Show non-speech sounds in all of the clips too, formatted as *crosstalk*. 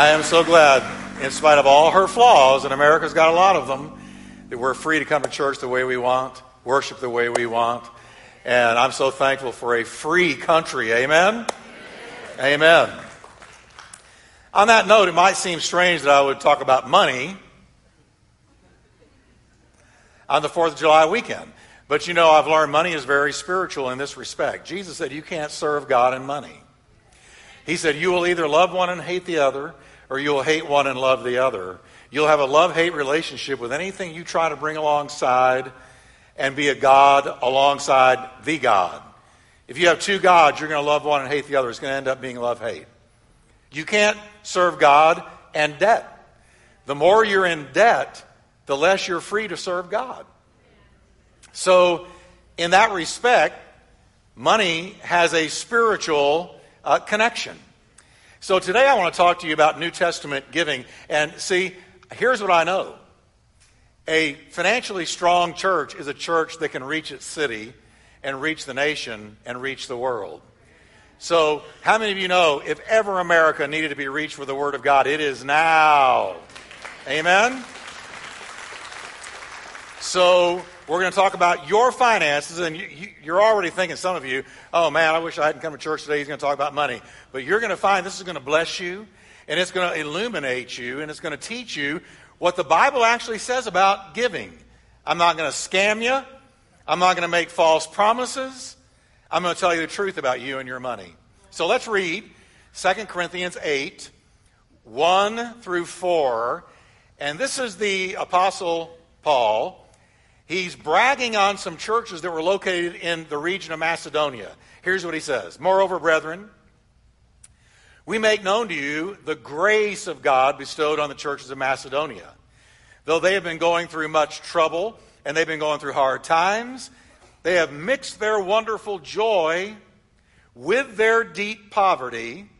I am so glad, in spite of all her flaws, and America's got a lot of them, that we're free to come to church the way we want, worship the way we want. And I'm so thankful for a free country. Amen? Amen. Amen. On that note, it might seem strange that I would talk about money on the 4th of July weekend. But you know, I've learned money is very spiritual in this respect. Jesus said you can't serve God and money. He said you will either love one and hate the other, or you will hate one and love the other. You'll have a love hate relationship with anything you try to bring alongside and be a God alongside the God. If you have two gods, you're going to love one and hate the other. It's going to end up being love hate. You can't serve God and debt. The more you're in debt, the less you're free to serve God. So, in that respect, money has a spiritual uh, connection. So, today I want to talk to you about New Testament giving. And see, here's what I know a financially strong church is a church that can reach its city and reach the nation and reach the world. So, how many of you know if ever America needed to be reached with the Word of God, it is now? Amen? So, we're going to talk about your finances, and you, are already thinking, some of you, oh man, I wish I hadn't come to church today. He's going to talk about money. But you're going to find this is going to bless you, and it's going to illuminate you, and it's going to teach you what the Bible actually says about giving. I'm not going to scam you, I'm not going to make false promises. I'm going to tell you the truth about you and your money. So let's read 2 Corinthians 8, 1 through 4. And this is the Apostle Paul. He's bragging on some churches that were located in the region of Macedonia. Here's what he says Moreover, brethren, we make known to you the grace of God bestowed on the churches of Macedonia. Though they have been going through much trouble and they've been going through hard times, they have mixed their wonderful joy with their deep poverty,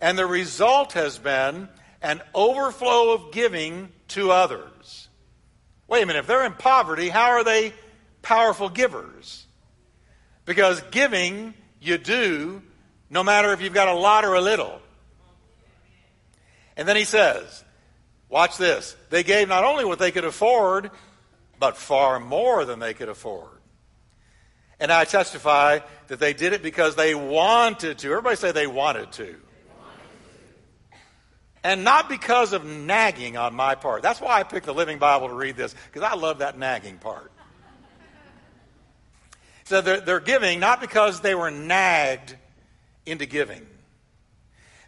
and the result has been an overflow of giving to others. Wait a minute, if they're in poverty, how are they powerful givers? Because giving you do no matter if you've got a lot or a little. And then he says, watch this. They gave not only what they could afford, but far more than they could afford. And I testify that they did it because they wanted to. Everybody say they wanted to. And not because of nagging on my part. That's why I picked the Living Bible to read this, because I love that nagging part. So they're, they're giving not because they were nagged into giving.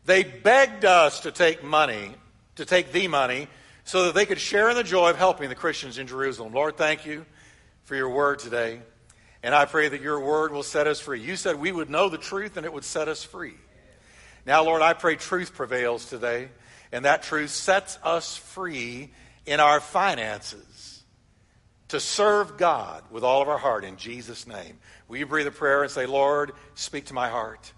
They begged us to take money, to take the money, so that they could share in the joy of helping the Christians in Jerusalem. Lord, thank you for your word today. And I pray that your word will set us free. You said we would know the truth and it would set us free. Now, Lord, I pray truth prevails today, and that truth sets us free in our finances to serve God with all of our heart in Jesus' name. Will you breathe a prayer and say, Lord, speak to my heart?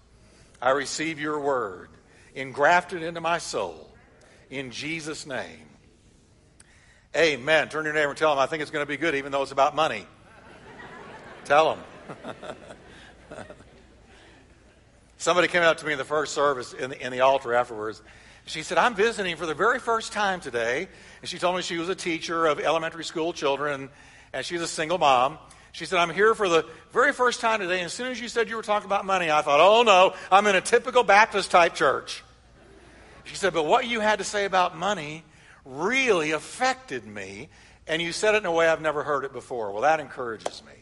I receive your word engrafted into my soul in Jesus' name. Amen. Turn to your neighbor and tell him, I think it's going to be good, even though it's about money. *laughs* Tell them. *laughs* Somebody came up to me in the first service in the, in the altar afterwards. She said, I'm visiting for the very first time today. And she told me she was a teacher of elementary school children, and she's a single mom. She said, I'm here for the very first time today. And as soon as you said you were talking about money, I thought, oh no, I'm in a typical Baptist type church. She said, but what you had to say about money really affected me. And you said it in a way I've never heard it before. Well, that encourages me.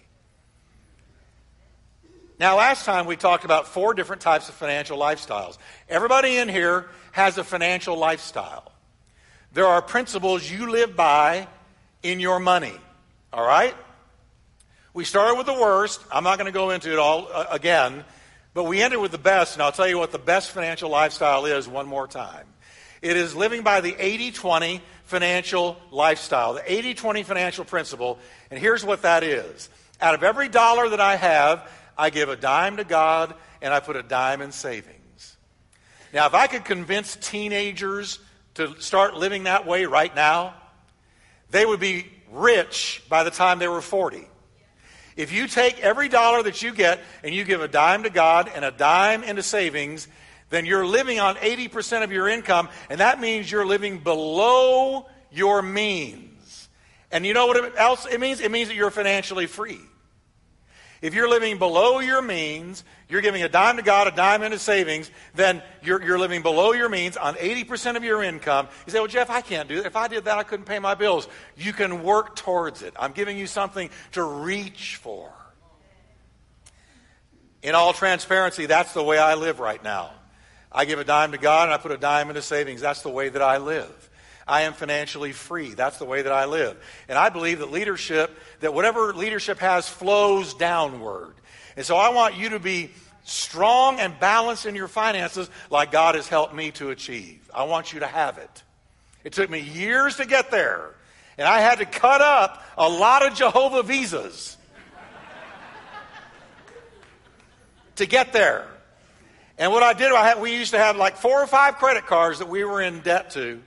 Now, last time we talked about four different types of financial lifestyles. Everybody in here has a financial lifestyle. There are principles you live by in your money. All right? We started with the worst. I'm not going to go into it all uh, again, but we ended with the best, and I'll tell you what the best financial lifestyle is one more time. It is living by the 80 20 financial lifestyle, the 80 20 financial principle. And here's what that is out of every dollar that I have, I give a dime to God and I put a dime in savings. Now, if I could convince teenagers to start living that way right now, they would be rich by the time they were 40. If you take every dollar that you get and you give a dime to God and a dime into savings, then you're living on 80% of your income, and that means you're living below your means. And you know what else it means? It means that you're financially free. If you're living below your means, you're giving a dime to God, a dime into savings, then you're, you're living below your means on 80% of your income. You say, well, Jeff, I can't do that. If I did that, I couldn't pay my bills. You can work towards it. I'm giving you something to reach for. In all transparency, that's the way I live right now. I give a dime to God and I put a dime into savings. That's the way that I live. I am financially free. That's the way that I live. And I believe that leadership, that whatever leadership has flows downward. And so I want you to be strong and balanced in your finances like God has helped me to achieve. I want you to have it. It took me years to get there. And I had to cut up a lot of Jehovah visas *laughs* to get there. And what I did, I had, we used to have like four or five credit cards that we were in debt to.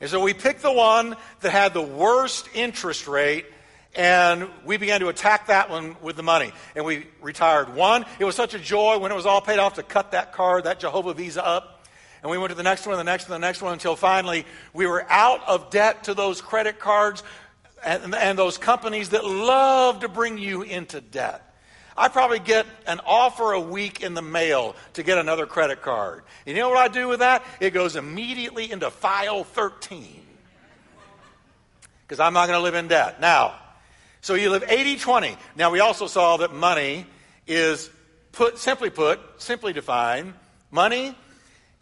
And so we picked the one that had the worst interest rate, and we began to attack that one with the money. And we retired one. It was such a joy when it was all paid off to cut that card, that Jehovah Visa up. And we went to the next one, the next one, the next one, until finally we were out of debt to those credit cards and, and those companies that love to bring you into debt. I probably get an offer a week in the mail to get another credit card. And you know what I do with that? It goes immediately into file 13. Because I'm not going to live in debt. Now, so you live 80 20. Now, we also saw that money is put, simply put, simply defined, money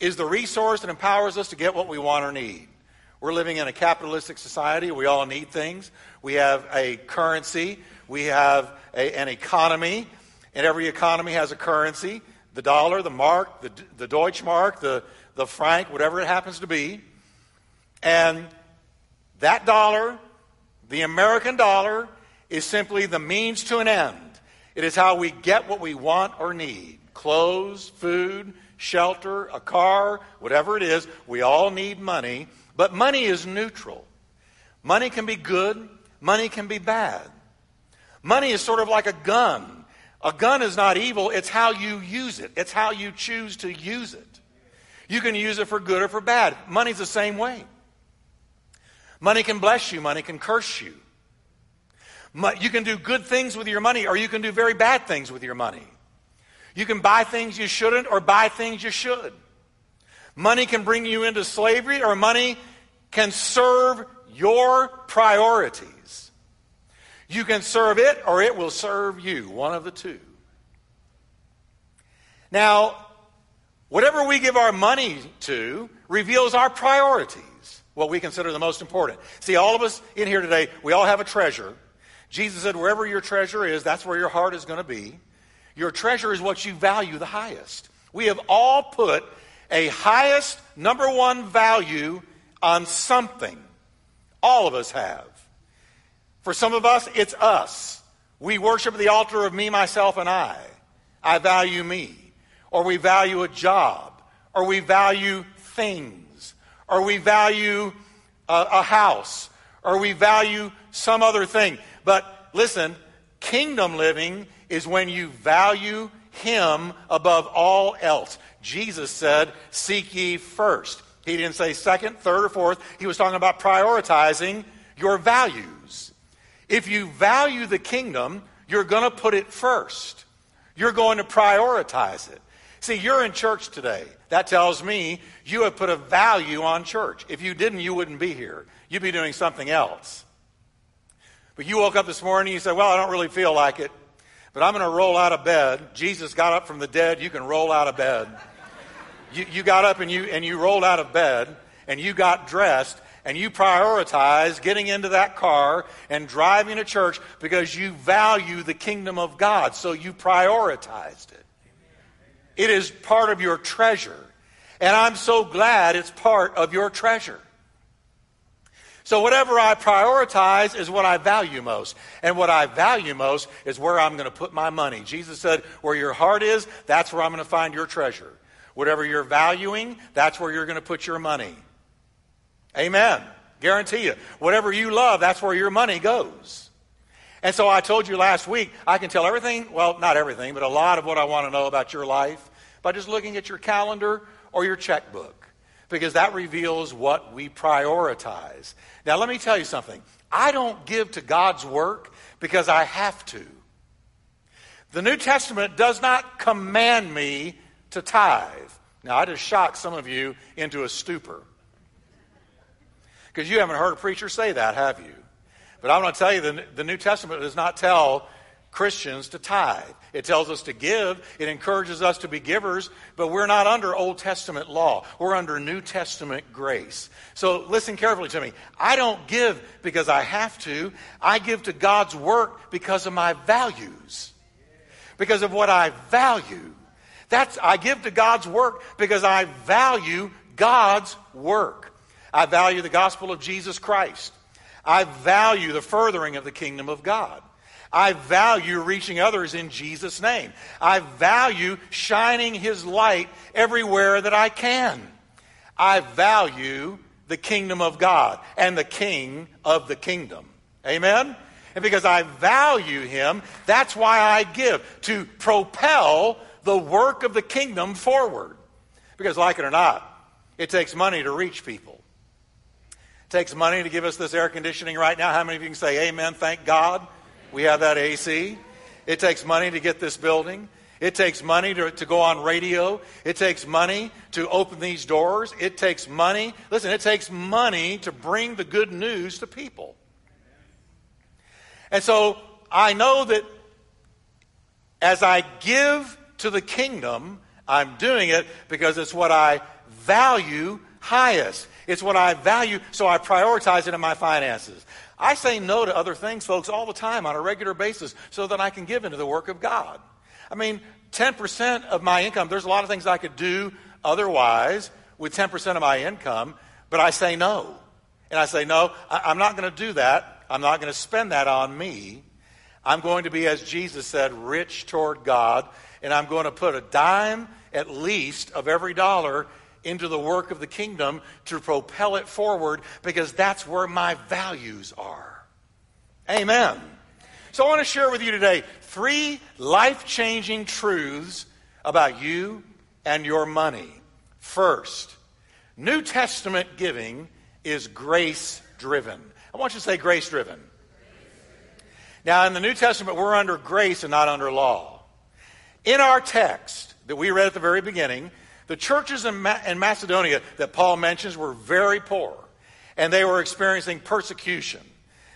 is the resource that empowers us to get what we want or need. We're living in a capitalistic society. We all need things. We have a currency. We have a, an economy, and every economy has a currency the dollar, the mark, the, the Deutschmark, the, the franc, whatever it happens to be. And that dollar, the American dollar, is simply the means to an end. It is how we get what we want or need clothes, food, shelter, a car, whatever it is. We all need money, but money is neutral. Money can be good, money can be bad. Money is sort of like a gun. A gun is not evil, it's how you use it, it's how you choose to use it. You can use it for good or for bad. Money's the same way. Money can bless you, money can curse you. You can do good things with your money, or you can do very bad things with your money. You can buy things you shouldn't, or buy things you should. Money can bring you into slavery, or money can serve your priorities. You can serve it or it will serve you, one of the two. Now, whatever we give our money to reveals our priorities, what we consider the most important. See, all of us in here today, we all have a treasure. Jesus said, wherever your treasure is, that's where your heart is going to be. Your treasure is what you value the highest. We have all put a highest, number one value on something. All of us have. For some of us, it's us. We worship the altar of me, myself, and I. I value me. Or we value a job. Or we value things. Or we value a, a house. Or we value some other thing. But listen, kingdom living is when you value him above all else. Jesus said, Seek ye first. He didn't say second, third, or fourth. He was talking about prioritizing your values. If you value the kingdom, you're going to put it first. You're going to prioritize it. See, you're in church today. That tells me you have put a value on church. If you didn't, you wouldn't be here. You'd be doing something else. But you woke up this morning and you said, Well, I don't really feel like it, but I'm going to roll out of bed. Jesus got up from the dead. You can roll out of bed. *laughs* You, you got up and you, and you rolled out of bed and you got dressed and you prioritize getting into that car and driving to church because you value the kingdom of God. So you prioritized it. It is part of your treasure. And I'm so glad it's part of your treasure. So whatever I prioritize is what I value most. And what I value most is where I'm going to put my money. Jesus said, where your heart is, that's where I'm going to find your treasure. Whatever you're valuing, that's where you're going to put your money. Amen. Guarantee you. Whatever you love, that's where your money goes. And so I told you last week, I can tell everything, well, not everything, but a lot of what I want to know about your life by just looking at your calendar or your checkbook because that reveals what we prioritize. Now, let me tell you something. I don't give to God's work because I have to. The New Testament does not command me to tithe. Now, I just shocked some of you into a stupor. Because you haven't heard a preacher say that, have you? But I'm going to tell you the, the New Testament does not tell Christians to tithe. It tells us to give. It encourages us to be givers, but we're not under Old Testament law. We're under New Testament grace. So listen carefully to me. I don't give because I have to. I give to God's work because of my values, because of what I value. That's, I give to God's work because I value God's work. I value the gospel of Jesus Christ. I value the furthering of the kingdom of God. I value reaching others in Jesus' name. I value shining His light everywhere that I can. I value the kingdom of God and the king of the kingdom. Amen? And because I value Him, that's why I give, to propel the work of the kingdom forward. Because, like it or not, it takes money to reach people. It takes money to give us this air conditioning right now. How many of you can say amen? Thank God we have that AC. It takes money to get this building. It takes money to, to go on radio. It takes money to open these doors. It takes money. Listen, it takes money to bring the good news to people. And so I know that as I give to the kingdom, I'm doing it because it's what I value highest. It's what I value, so I prioritize it in my finances. I say no to other things, folks, all the time on a regular basis so that I can give into the work of God. I mean, 10% of my income, there's a lot of things I could do otherwise with 10% of my income, but I say no. And I say, no, I'm not going to do that. I'm not going to spend that on me. I'm going to be, as Jesus said, rich toward God, and I'm going to put a dime at least of every dollar into the work of the kingdom to propel it forward because that's where my values are. Amen. So I want to share with you today three life changing truths about you and your money. First, New Testament giving is grace driven. I want you to say grace driven. Now, in the New Testament, we're under grace and not under law. In our text that we read at the very beginning, the churches in, Ma- in Macedonia that Paul mentions were very poor, and they were experiencing persecution.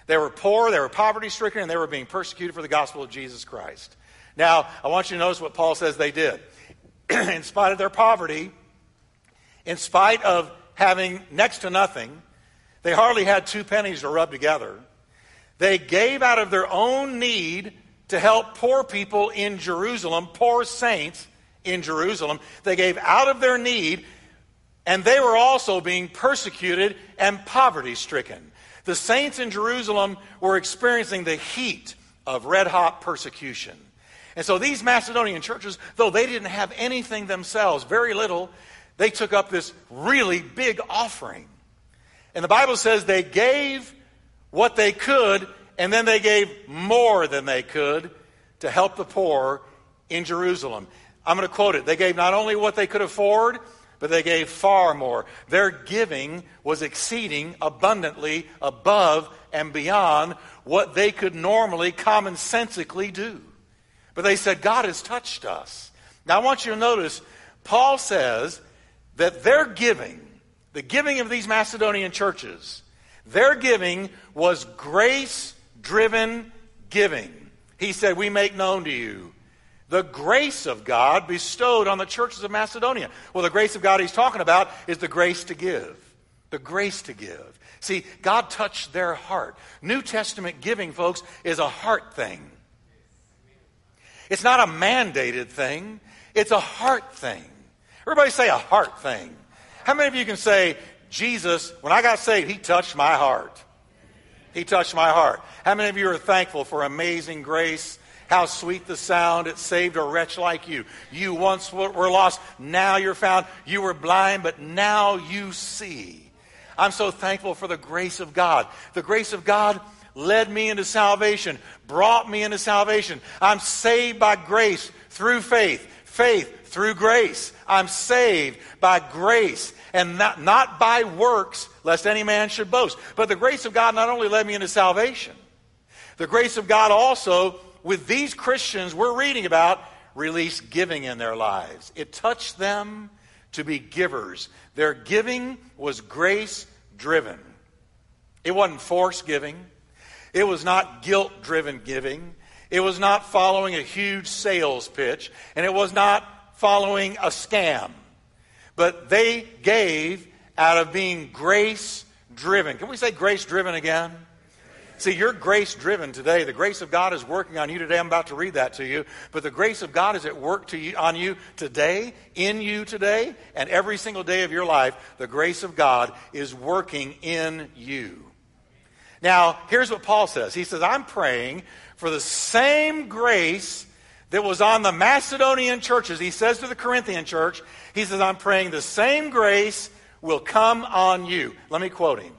They were poor, they were poverty stricken, and they were being persecuted for the gospel of Jesus Christ. Now, I want you to notice what Paul says they did. *clears throat* in spite of their poverty, in spite of having next to nothing, they hardly had two pennies to rub together. They gave out of their own need to help poor people in Jerusalem, poor saints in Jerusalem. They gave out of their need, and they were also being persecuted and poverty stricken. The saints in Jerusalem were experiencing the heat of red hot persecution. And so these Macedonian churches, though they didn't have anything themselves, very little, they took up this really big offering. And the Bible says they gave what they could, and then they gave more than they could to help the poor in Jerusalem. I'm going to quote it. They gave not only what they could afford, but they gave far more. Their giving was exceeding abundantly above and beyond what they could normally commonsensically do. But they said, God has touched us. Now I want you to notice, Paul says that their giving, the giving of these Macedonian churches, their giving was grace driven giving. He said, We make known to you the grace of God bestowed on the churches of Macedonia. Well, the grace of God he's talking about is the grace to give. The grace to give. See, God touched their heart. New Testament giving, folks, is a heart thing. It's not a mandated thing, it's a heart thing. Everybody say a heart thing. How many of you can say, Jesus, when I got saved, he touched my heart? He touched my heart. How many of you are thankful for amazing grace how sweet the sound it saved a wretch like you. You once were lost, now you're found. You were blind, but now you see. I'm so thankful for the grace of God. The grace of God led me into salvation, brought me into salvation. I'm saved by grace through faith. faith through grace. I'm saved by grace and not, not by works, lest any man should boast. But the grace of God not only led me into salvation, the grace of God also, with these Christians we're reading about, release giving in their lives. It touched them to be givers. Their giving was grace driven. It wasn't force giving. It was not guilt driven giving. It was not following a huge sales pitch. And it was not following a scam. But they gave out of being grace driven. Can we say grace driven again? See, you're grace driven today. The grace of God is working on you today. I'm about to read that to you. But the grace of God is at work to you, on you today, in you today, and every single day of your life. The grace of God is working in you. Now, here's what Paul says He says, I'm praying for the same grace that was on the Macedonian churches. He says to the Corinthian church, He says, I'm praying the same grace will come on you. Let me quote him.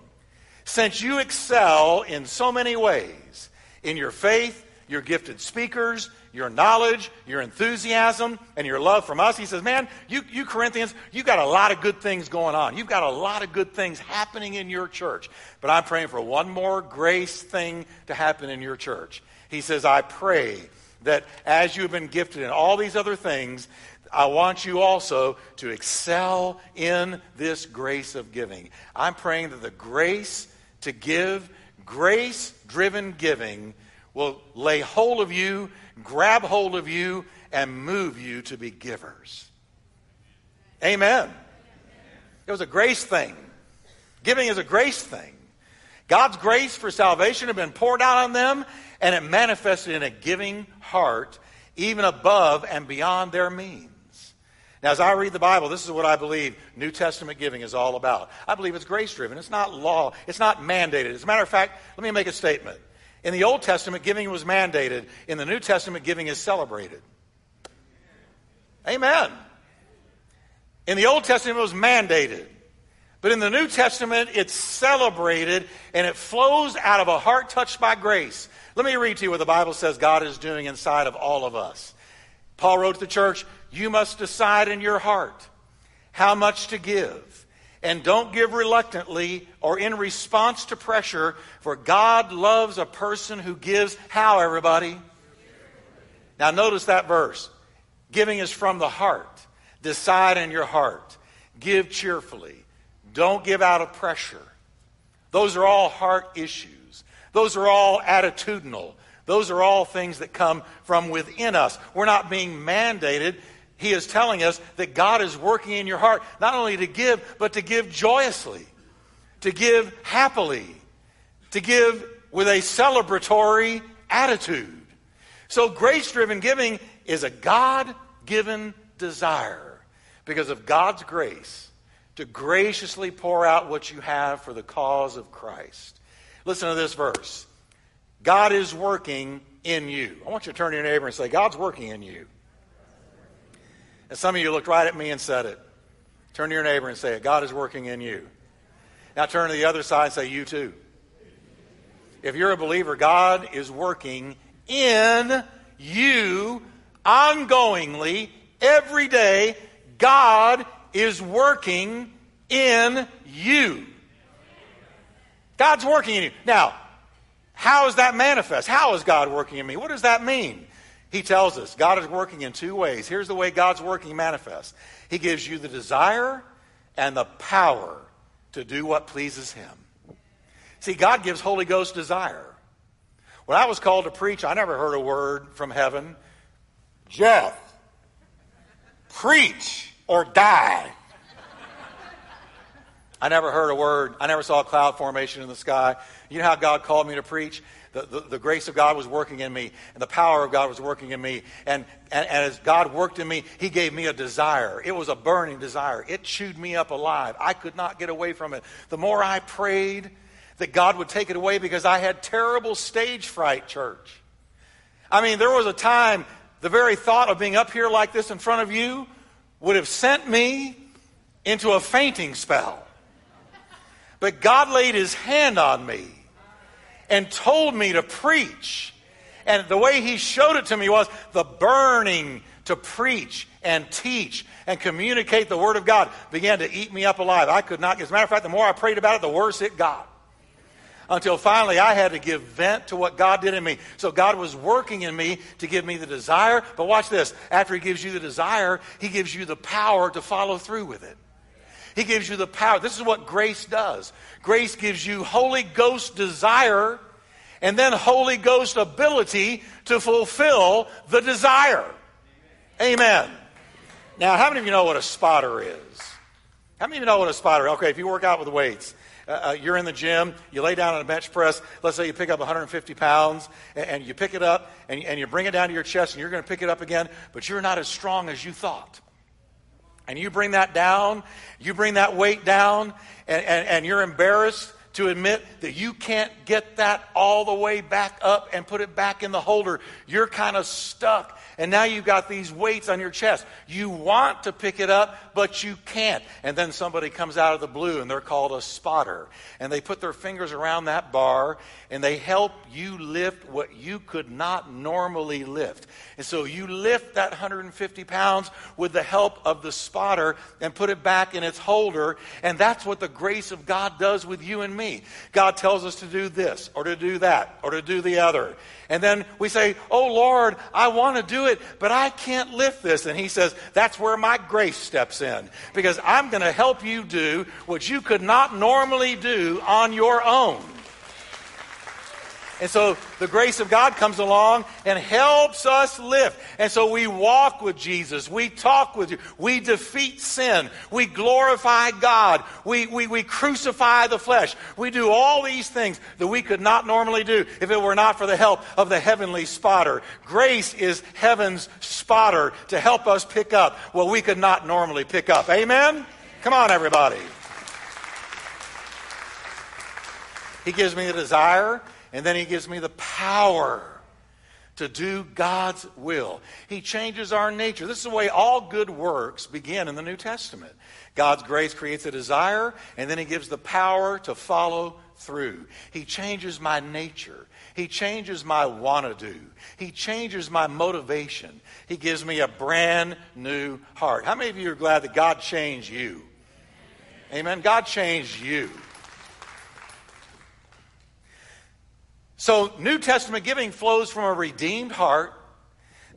Since you excel in so many ways in your faith, your gifted speakers, your knowledge, your enthusiasm, and your love from us. He says, Man, you, you Corinthians, you've got a lot of good things going on. You've got a lot of good things happening in your church. But I'm praying for one more grace thing to happen in your church. He says, I pray that as you've been gifted in all these other things, I want you also to excel in this grace of giving. I'm praying that the grace to give, grace driven giving, will lay hold of you, grab hold of you, and move you to be givers. Amen. It was a grace thing. Giving is a grace thing. God's grace for salvation had been poured out on them, and it manifested in a giving heart, even above and beyond their means. Now, as I read the Bible, this is what I believe New Testament giving is all about. I believe it's grace driven. It's not law. It's not mandated. As a matter of fact, let me make a statement. In the Old Testament, giving was mandated. In the New Testament, giving is celebrated. Amen. In the Old Testament, it was mandated. But in the New Testament, it's celebrated and it flows out of a heart touched by grace. Let me read to you what the Bible says God is doing inside of all of us. Paul wrote to the church, You must decide in your heart how much to give. And don't give reluctantly or in response to pressure, for God loves a person who gives how, everybody? Now, notice that verse. Giving is from the heart. Decide in your heart. Give cheerfully. Don't give out of pressure. Those are all heart issues. Those are all attitudinal. Those are all things that come from within us. We're not being mandated. He is telling us that God is working in your heart, not only to give, but to give joyously, to give happily, to give with a celebratory attitude. So, grace driven giving is a God given desire because of God's grace to graciously pour out what you have for the cause of Christ. Listen to this verse. God is working in you. I want you to turn to your neighbor and say, God's working in you. And some of you looked right at me and said it. Turn to your neighbor and say it. God is working in you. Now turn to the other side and say, You too. If you're a believer, God is working in you ongoingly every day. God is working in you. God's working in you. Now, how is that manifest? How is God working in me? What does that mean? He tells us God is working in two ways. Here's the way God's working manifest He gives you the desire and the power to do what pleases Him. See, God gives Holy Ghost desire. When I was called to preach, I never heard a word from heaven Jeff, preach or die. I never heard a word. I never saw a cloud formation in the sky. You know how God called me to preach? The, the, the, grace of God was working in me, and the power of God was working in me. And, and, and as God worked in me, He gave me a desire. It was a burning desire. It chewed me up alive. I could not get away from it. The more I prayed that God would take it away because I had terrible stage fright, church. I mean, there was a time, the very thought of being up here like this in front of you would have sent me into a fainting spell. But God laid his hand on me and told me to preach. And the way he showed it to me was the burning to preach and teach and communicate the Word of God began to eat me up alive. I could not, as a matter of fact, the more I prayed about it, the worse it got. Until finally I had to give vent to what God did in me. So God was working in me to give me the desire. But watch this. After He gives you the desire, He gives you the power to follow through with it. He gives you the power. This is what grace does. Grace gives you Holy Ghost desire and then Holy Ghost ability to fulfill the desire. Amen. Now, how many of you know what a spotter is? How many of you know what a spotter is? Okay, if you work out with weights, uh, uh, you're in the gym, you lay down on a bench press, let's say you pick up 150 pounds, and, and you pick it up, and, and you bring it down to your chest, and you're going to pick it up again, but you're not as strong as you thought. And you bring that down, you bring that weight down, and, and, and you're embarrassed to admit that you can't get that all the way back up and put it back in the holder. You're kind of stuck and now you've got these weights on your chest. You want to pick it up, but you can't. And then somebody comes out of the blue, and they're called a spotter. And they put their fingers around that bar, and they help you lift what you could not normally lift. And so you lift that 150 pounds with the help of the spotter and put it back in its holder. And that's what the grace of God does with you and me. God tells us to do this, or to do that, or to do the other. And then we say, Oh Lord, I want to do it, but I can't lift this. And He says, That's where my grace steps in. Because I'm going to help you do what you could not normally do on your own. And so the grace of God comes along and helps us live. And so we walk with Jesus. We talk with you. We defeat sin. We glorify God. We, we, we crucify the flesh. We do all these things that we could not normally do if it were not for the help of the heavenly spotter. Grace is heaven's spotter to help us pick up what we could not normally pick up. Amen? Come on, everybody. He gives me the desire and then he gives me the power to do God's will. He changes our nature. This is the way all good works begin in the New Testament. God's grace creates a desire, and then he gives the power to follow through. He changes my nature. He changes my want to do. He changes my motivation. He gives me a brand new heart. How many of you are glad that God changed you? Amen. God changed you. So, New Testament giving flows from a redeemed heart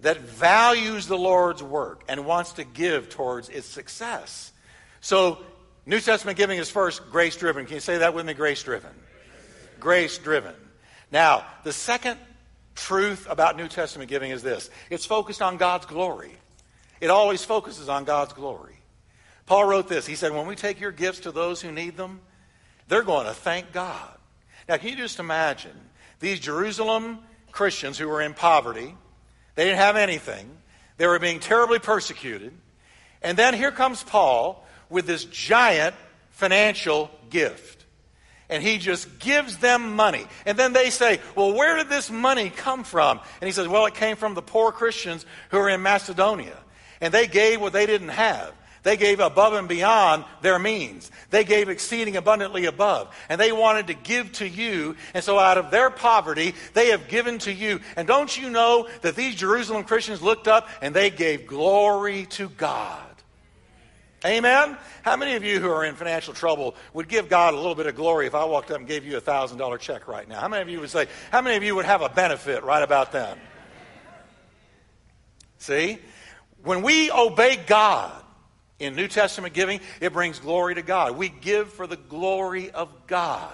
that values the Lord's work and wants to give towards its success. So, New Testament giving is first grace driven. Can you say that with me? Grace driven. Grace driven. Now, the second truth about New Testament giving is this it's focused on God's glory. It always focuses on God's glory. Paul wrote this. He said, When we take your gifts to those who need them, they're going to thank God. Now, can you just imagine these Jerusalem Christians who were in poverty, they didn't have anything, they were being terribly persecuted. And then here comes Paul with this giant financial gift. And he just gives them money. And then they say, Well, where did this money come from? And he says, Well, it came from the poor Christians who were in Macedonia. And they gave what they didn't have. They gave above and beyond their means. They gave exceeding abundantly above. And they wanted to give to you. And so out of their poverty, they have given to you. And don't you know that these Jerusalem Christians looked up and they gave glory to God? Amen? How many of you who are in financial trouble would give God a little bit of glory if I walked up and gave you a $1,000 check right now? How many of you would say, how many of you would have a benefit right about then? See? When we obey God, in New Testament giving, it brings glory to God. We give for the glory of God.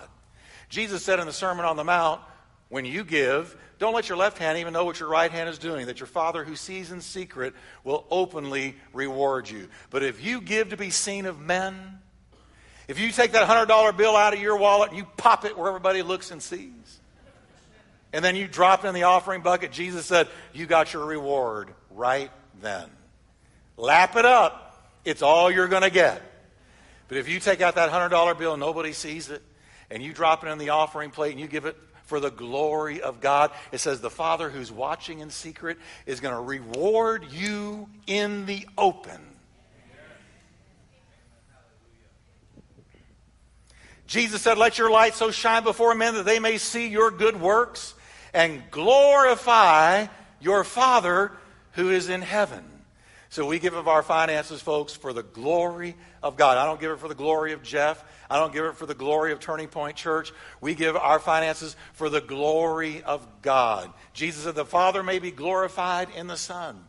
Jesus said in the Sermon on the Mount, when you give, don't let your left hand even know what your right hand is doing, that your Father who sees in secret will openly reward you. But if you give to be seen of men, if you take that $100 bill out of your wallet and you pop it where everybody looks and sees, and then you drop it in the offering bucket, Jesus said, You got your reward right then. Lap it up it's all you're going to get. But if you take out that $100 bill and nobody sees it, and you drop it in the offering plate and you give it for the glory of God, it says the Father who's watching in secret is going to reward you in the open. Jesus said, Let your light so shine before men that they may see your good works and glorify your Father who is in heaven. So we give of our finances, folks, for the glory of God. I don't give it for the glory of Jeff. I don't give it for the glory of Turning Point Church. We give our finances for the glory of God. Jesus said, The Father may be glorified in the Son.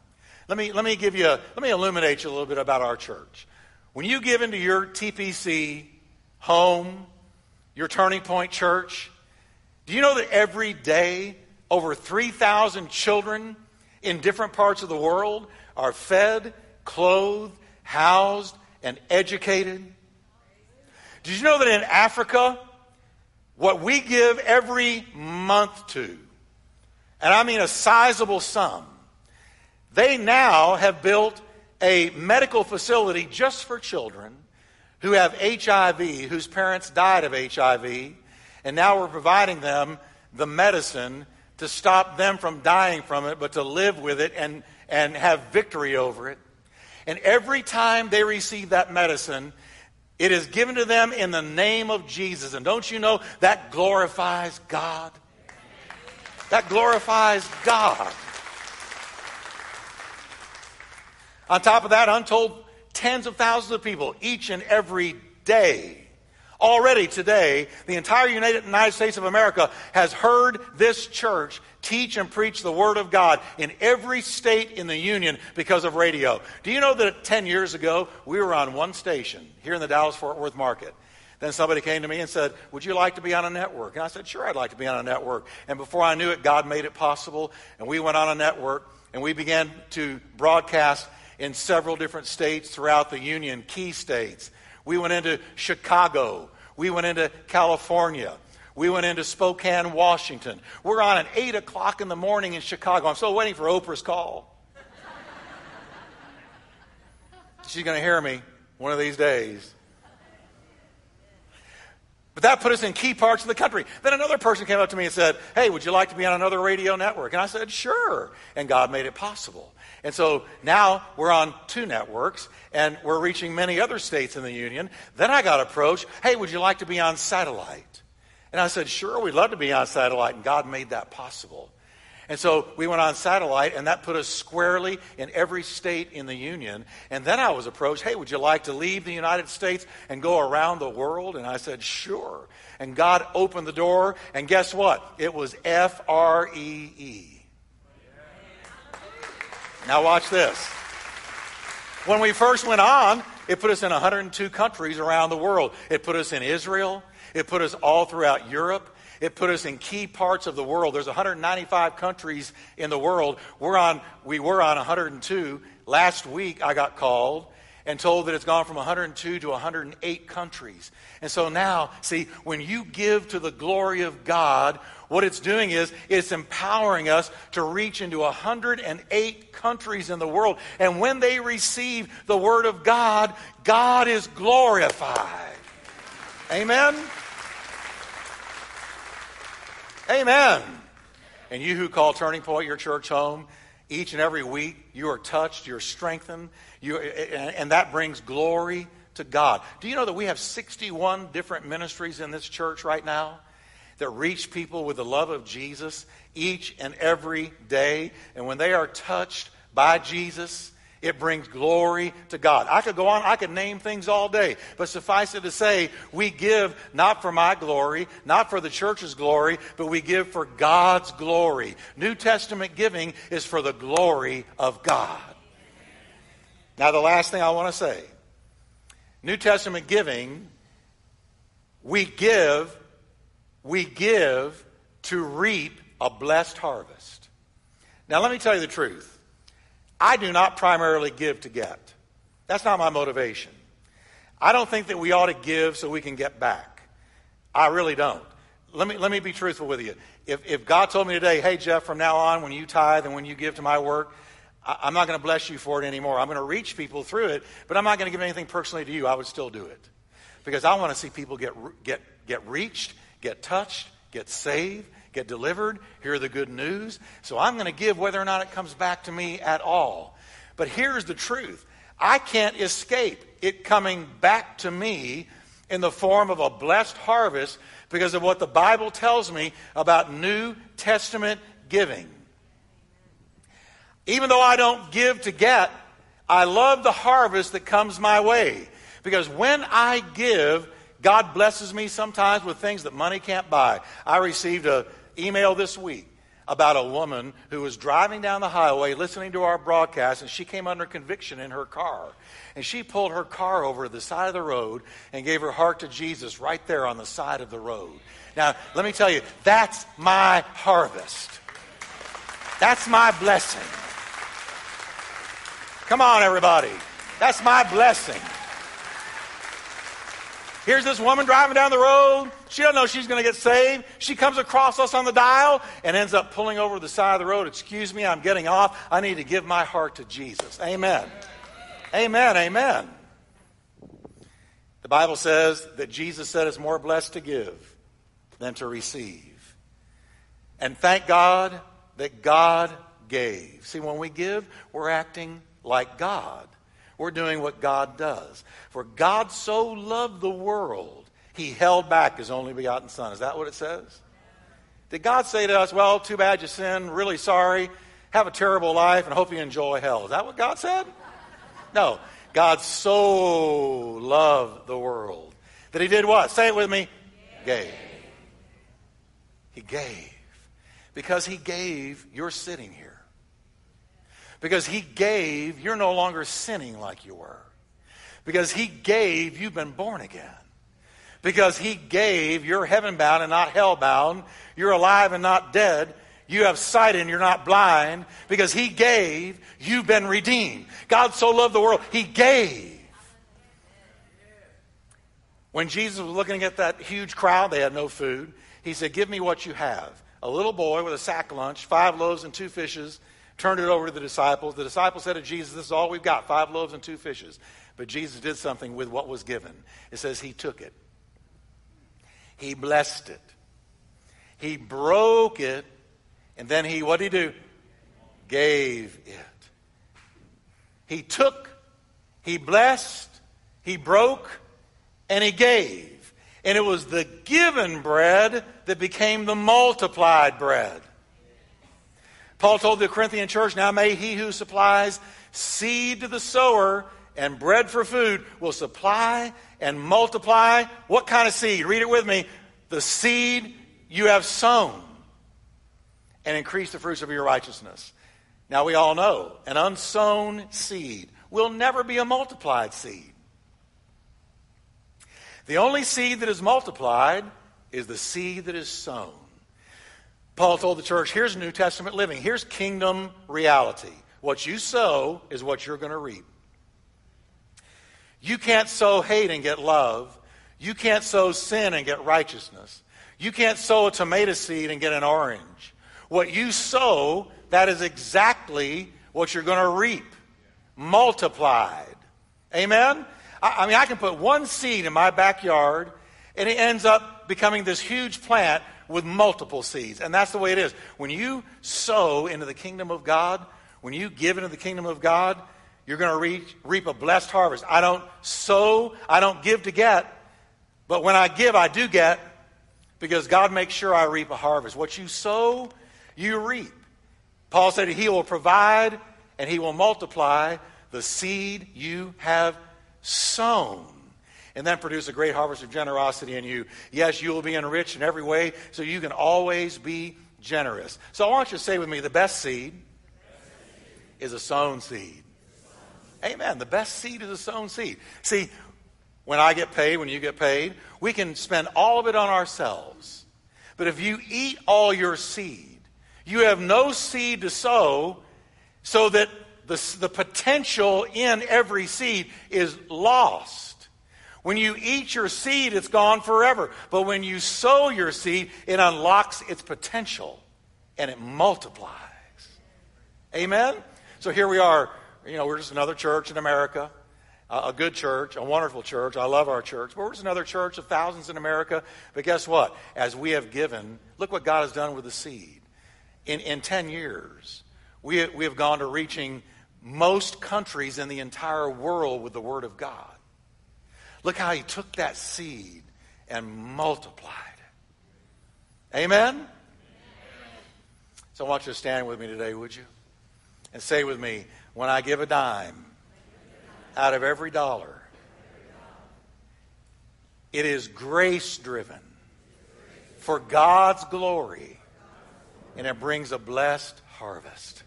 Let me, let me give you, let me illuminate you a little bit about our church. When you give into your TPC home, your Turning Point Church, do you know that every day over 3,000 children in different parts of the world are fed, clothed, housed, and educated. Did you know that in Africa, what we give every month to, and I mean a sizable sum, they now have built a medical facility just for children who have HIV, whose parents died of HIV, and now we're providing them the medicine to stop them from dying from it, but to live with it and and have victory over it. And every time they receive that medicine, it is given to them in the name of Jesus. And don't you know that glorifies God? That glorifies God. On top of that, untold tens of thousands of people each and every day. Already today, the entire United, States of America has heard this church teach and preach the Word of God in every state in the Union because of radio. Do you know that 10 years ago, we were on one station here in the Dallas Fort Worth market? Then somebody came to me and said, Would you like to be on a network? And I said, Sure, I'd like to be on a network. And before I knew it, God made it possible. And we went on a network and we began to broadcast in several different states throughout the Union, key states. We went into Chicago. We went into California. We went into Spokane, Washington. We're on at 8 o'clock in the morning in Chicago. I'm still waiting for Oprah's call. She's going to hear me one of these days. But that put us in key parts of the country. Then another person came up to me and said, Hey, would you like to be on another radio network? And I said, Sure. And God made it possible. And so now we're on two networks and we're reaching many other states in the Union. Then I got approached, Hey, would you like to be on satellite? And I said, sure, we'd love to be on satellite. And God made that possible. And so we went on satellite, and that put us squarely in every state in the Union. And then I was approached, hey, would you like to leave the United States and go around the world? And I said, sure. And God opened the door, and guess what? It was F R E E. Now, watch this. When we first went on, it put us in 102 countries around the world. It put us in Israel. It put us all throughout Europe. It put us in key parts of the world. There's 195 countries in the world. We're on, we were on 102. Last week, I got called and told that it's gone from 102 to 108 countries. And so now, see, when you give to the glory of God, what it's doing is it's empowering us to reach into 108 countries in the world. And when they receive the Word of God, God is glorified. Amen? Amen. And you who call Turning Point your church home, each and every week you are touched, you're strengthened, you, and that brings glory to God. Do you know that we have 61 different ministries in this church right now that reach people with the love of Jesus each and every day? And when they are touched by Jesus, it brings glory to God. I could go on, I could name things all day, but suffice it to say, we give not for my glory, not for the church's glory, but we give for God's glory. New Testament giving is for the glory of God. Now, the last thing I want to say New Testament giving, we give, we give to reap a blessed harvest. Now, let me tell you the truth. I do not primarily give to get. That's not my motivation. I don't think that we ought to give so we can get back. I really don't. Let me, let me be truthful with you. If, if God told me today, hey, Jeff, from now on, when you tithe and when you give to my work, I, I'm not going to bless you for it anymore. I'm going to reach people through it, but I'm not going to give anything personally to you. I would still do it. Because I want to see people get, get, get reached, get touched, get saved, get delivered, hear the good news. So I'm going to give whether or not it comes back to me at all. But here's the truth I can't escape it coming back to me in the form of a blessed harvest because of what the Bible tells me about New Testament giving. Even though I don't give to get, I love the harvest that comes my way. Because when I give, God blesses me sometimes with things that money can't buy. I received an email this week about a woman who was driving down the highway listening to our broadcast, and she came under conviction in her car. And she pulled her car over to the side of the road and gave her heart to Jesus right there on the side of the road. Now, let me tell you, that's my harvest. That's my blessing. Come on, everybody. That's my blessing. Here's this woman driving down the road. She doesn't know she's going to get saved. She comes across us on the dial and ends up pulling over the side of the road. Excuse me, I'm getting off. I need to give my heart to Jesus. Amen. Amen. Amen. The Bible says that Jesus said it's more blessed to give than to receive. And thank God that God gave. See, when we give, we're acting like God. We're doing what God does. For God so loved the world, he held back his only begotten Son. Is that what it says? Did God say to us, Well, too bad you sinned, really sorry, have a terrible life, and hope you enjoy hell? Is that what God said? No. God so loved the world that he did what? Say it with me. Gave. He gave. Because he gave, you're sitting here. Because he gave, you're no longer sinning like you were. Because he gave, you've been born again. Because he gave, you're heaven bound and not hell bound. You're alive and not dead. You have sight and you're not blind. Because he gave, you've been redeemed. God so loved the world, he gave. When Jesus was looking at that huge crowd, they had no food. He said, Give me what you have. A little boy with a sack lunch, five loaves and two fishes, turned it over to the disciples. The disciples said to Jesus, This is all we've got five loaves and two fishes. But Jesus did something with what was given. It says he took it, he blessed it, he broke it, and then he, what did he do? Gave it. He took, he blessed, he broke, and he gave. And it was the given bread that became the multiplied bread. Paul told the Corinthian church, Now may he who supplies seed to the sower and bread for food will supply and multiply. What kind of seed? Read it with me. The seed you have sown and increase the fruits of your righteousness. Now we all know an unsown seed will never be a multiplied seed. The only seed that is multiplied is the seed that is sown. Paul told the church, here's New Testament living. Here's kingdom reality. What you sow is what you're going to reap. You can't sow hate and get love. You can't sow sin and get righteousness. You can't sow a tomato seed and get an orange. What you sow, that is exactly what you're going to reap. Multiplied. Amen? I, I mean, I can put one seed in my backyard and it ends up becoming this huge plant with multiple seeds. And that's the way it is. When you sow into the kingdom of God, when you give into the kingdom of God, you're going to reap, reap a blessed harvest. I don't sow, I don't give to get, but when I give, I do get because God makes sure I reap a harvest. What you sow, you reap. Paul said he will provide and he will multiply the seed you have sown and then produce a great harvest of generosity in you. Yes, you will be enriched in every way, so you can always be generous. So I want you to say with me the best seed is a sown seed. Amen. The best seed is a sown seed. See, when I get paid, when you get paid, we can spend all of it on ourselves. But if you eat all your seed, you have no seed to sow so that the, the potential in every seed is lost. When you eat your seed, it's gone forever. But when you sow your seed, it unlocks its potential and it multiplies. Amen? So here we are. You know, we're just another church in America, a good church, a wonderful church. I love our church. But we're just another church of thousands in America. But guess what? As we have given, look what God has done with the seed. In, in 10 years, we, we have gone to reaching most countries in the entire world with the Word of God. Look how he took that seed and multiplied it. Amen? So I want you to stand with me today, would you? And say with me, when I give a dime, out of every dollar. It is grace driven for God's glory, and it brings a blessed harvest.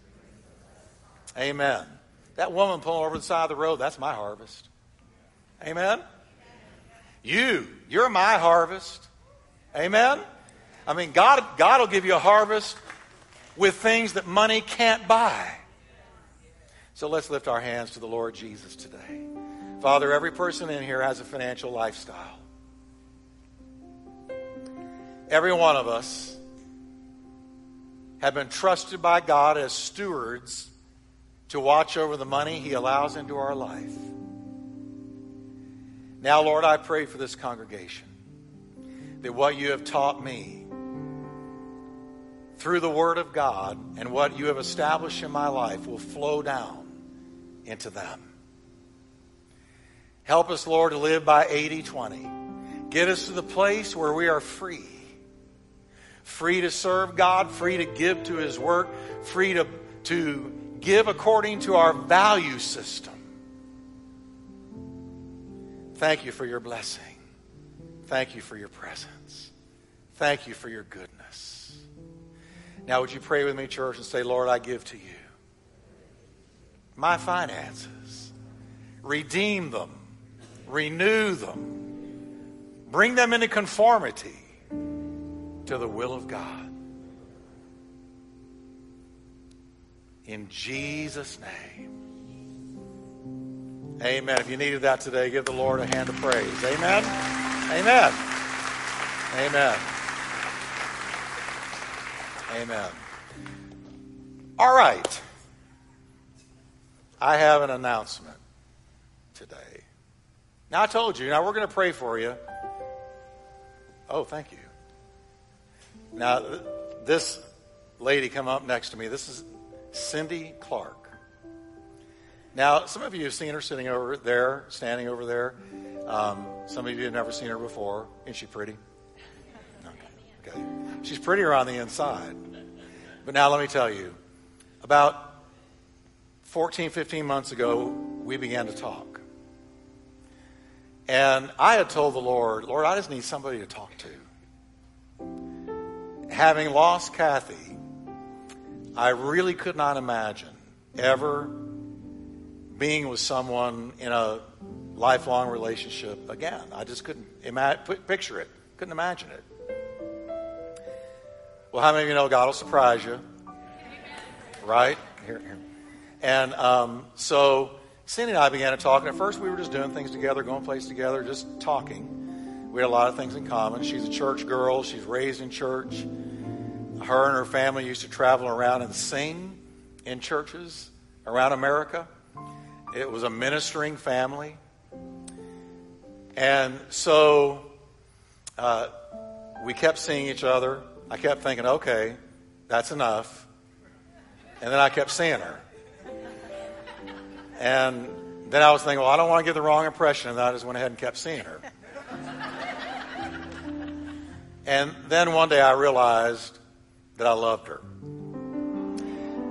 Amen. That woman pulling over the side of the road, that's my harvest. Amen. You, you're my harvest. Amen. I mean, God, God will give you a harvest with things that money can't buy. So let's lift our hands to the Lord Jesus today. Father, every person in here has a financial lifestyle. Every one of us have been trusted by God as stewards to watch over the money He allows into our life. Now, Lord, I pray for this congregation that what you have taught me through the Word of God and what you have established in my life will flow down into them. Help us, Lord, to live by 80 20. Get us to the place where we are free. Free to serve God, free to give to His work, free to, to give according to our value system. Thank you for your blessing. Thank you for your presence. Thank you for your goodness. Now, would you pray with me, church, and say, Lord, I give to you my finances, redeem them, renew them, bring them into conformity to the will of God. In Jesus' name. Amen. If you needed that today, give the Lord a hand of praise. Amen. Amen. Amen. Amen. All right. I have an announcement today. Now, I told you, now we're going to pray for you. Oh, thank you. Now, this lady come up next to me. This is Cindy Clark. Now, some of you have seen her sitting over there, standing over there. Um, some of you have never seen her before. Isn't she pretty? Okay. okay. She's prettier on the inside. But now let me tell you about 14, 15 months ago, we began to talk. And I had told the Lord, Lord, I just need somebody to talk to. Having lost Kathy, I really could not imagine ever being with someone in a lifelong relationship again. I just couldn't ima- picture it, couldn't imagine it. Well, how many of you know God will surprise you? Right? Here, here. And um, so Cindy and I began to talk. And at first, we were just doing things together, going places together, just talking. We had a lot of things in common. She's a church girl. She's raised in church. Her and her family used to travel around and sing in churches around America. It was a ministering family. And so uh, we kept seeing each other. I kept thinking, okay, that's enough. And then I kept seeing her. And then I was thinking, well, I don't want to give the wrong impression, and I just went ahead and kept seeing her. and then one day I realized that I loved her.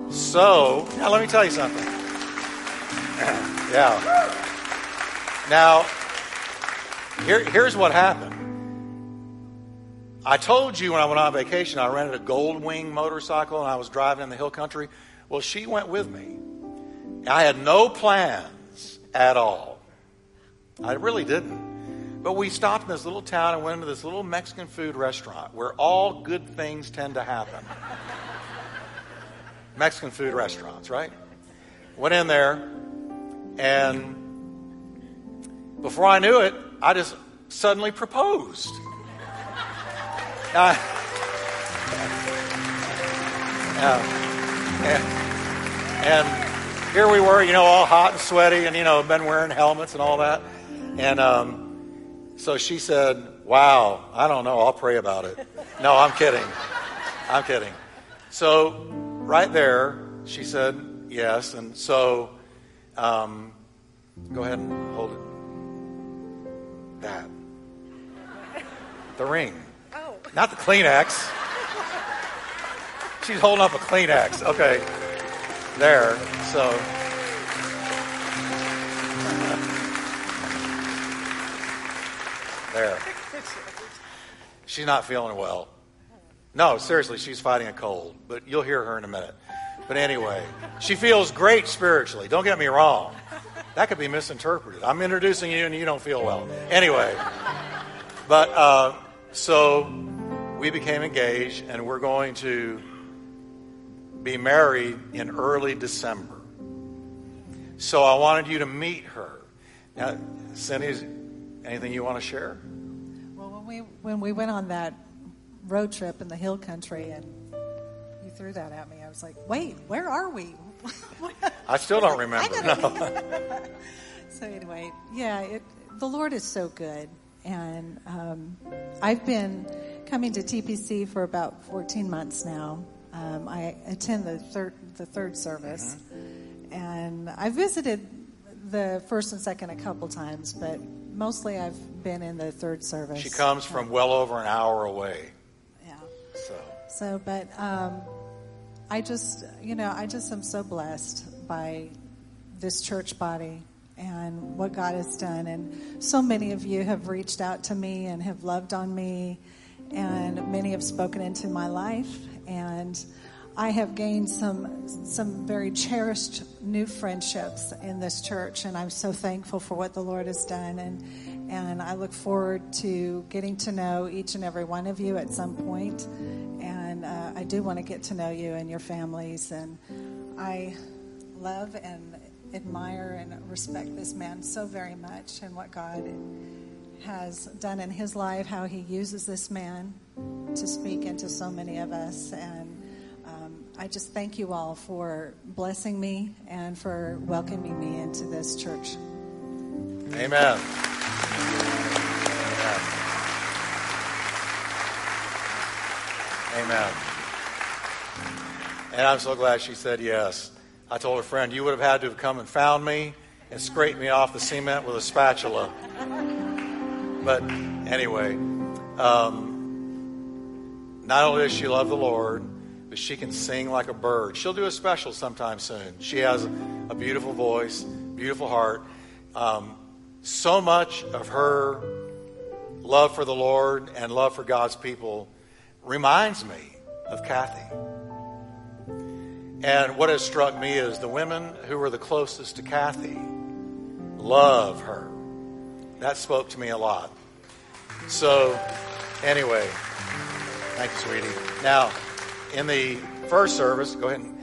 So, now let me tell you something. *coughs* yeah. Now, here, here's what happened. I told you when I went on vacation, I rented a Goldwing motorcycle and I was driving in the hill country. Well, she went with me. I had no plans at all. I really didn't. But we stopped in this little town and went into this little Mexican food restaurant where all good things tend to happen. *laughs* Mexican food restaurants, right? Went in there, and before I knew it, I just suddenly proposed. *laughs* Uh, uh, and, and here we were, you know, all hot and sweaty and, you know, been wearing helmets and all that. And um, so she said, Wow, I don't know. I'll pray about it. No, I'm kidding. I'm kidding. So right there, she said yes. And so um, go ahead and hold it. That. The ring. Oh. Not the Kleenex. She's holding up a Kleenex. Okay. There. So. there. She's not feeling well. No, seriously, she's fighting a cold, but you'll hear her in a minute. But anyway, she feels great spiritually. Don't get me wrong. That could be misinterpreted. I'm introducing you and you don't feel well. Anyway, but uh, so we became engaged and we're going to be married in early December. So I wanted you to meet her. Now, Cindy, anything you want to share? Well, when we when we went on that road trip in the hill country and threw that at me, I was like, "Wait, where are we?" *laughs* I still don't remember. No. *laughs* so anyway, yeah, it, the Lord is so good, and um, I've been coming to TPC for about 14 months now. Um, I attend the third the third service, mm-hmm. and I visited the first and second a couple times, but mostly I've been in the third service. She comes from well over an hour away. Yeah. So. So, but um, I just, you know, I just am so blessed by this church body and what God has done. And so many of you have reached out to me and have loved on me, and many have spoken into my life. And I have gained some some very cherished new friendships in this church, and I'm so thankful for what the Lord has done. And and I look forward to getting to know each and every one of you at some point. And uh, I do want to get to know you and your families. And I love and admire and respect this man so very much, and what God has done in his life, how he uses this man to speak into so many of us, and I just thank you all for blessing me and for welcoming me into this church. Amen. Amen. Amen. And I'm so glad she said yes. I told her friend, you would have had to have come and found me and scraped me off the cement with a spatula. But anyway, um, not only does she love the Lord, but she can sing like a bird. She'll do a special sometime soon. She has a beautiful voice, beautiful heart. Um, so much of her love for the Lord and love for God's people reminds me of Kathy. And what has struck me is the women who were the closest to Kathy love her. That spoke to me a lot. So, anyway, thank you, sweetie. Now, in the first service, go ahead. And,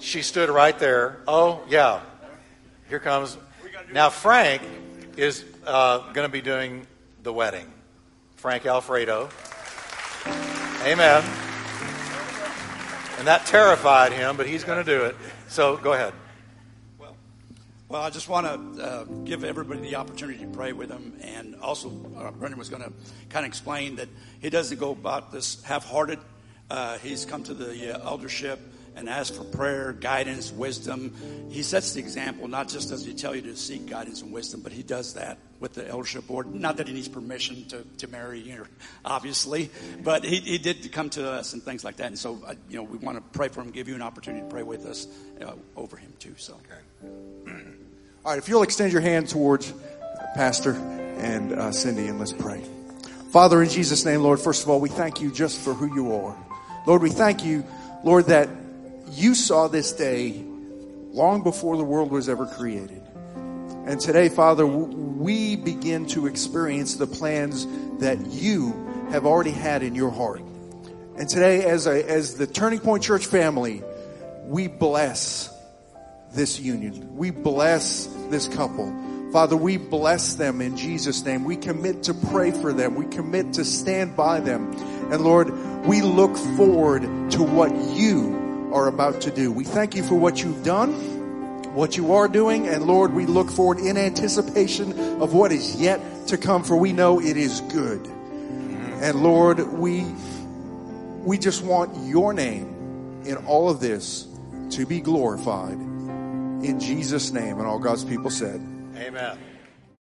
she stood right there. Oh, yeah. Here comes. Now, Frank is uh, going to be doing the wedding. Frank Alfredo. Amen. And that terrified him, but he's going to do it. So go ahead. Well, well, I just want to uh, give everybody the opportunity to pray with him. And also, uh, Brendan was going to kind of explain that he doesn't go about this half hearted uh, he's come to the uh, eldership and ask for prayer, guidance, wisdom. He sets the example, not just does he tell you to seek guidance and wisdom, but he does that with the eldership board. Not that he needs permission to, to marry you, obviously, but he, he did come to us and things like that. And so, uh, you know, we want to pray for him, give you an opportunity to pray with us uh, over him too. So, okay. *clears throat* All right, if you'll extend your hand towards Pastor and uh, Cindy, and let's pray. Father, in Jesus' name, Lord, first of all, we thank you just for who you are. Lord, we thank you, Lord, that you saw this day long before the world was ever created. And today, Father, we begin to experience the plans that you have already had in your heart. And today, as, a, as the Turning Point Church family, we bless this union. We bless this couple. Father, we bless them in Jesus' name. We commit to pray for them. We commit to stand by them. And Lord, we look forward to what you are about to do. We thank you for what you've done, what you are doing, and Lord, we look forward in anticipation of what is yet to come, for we know it is good. And Lord, we, we just want your name in all of this to be glorified. In Jesus' name. And all God's people said, Amen.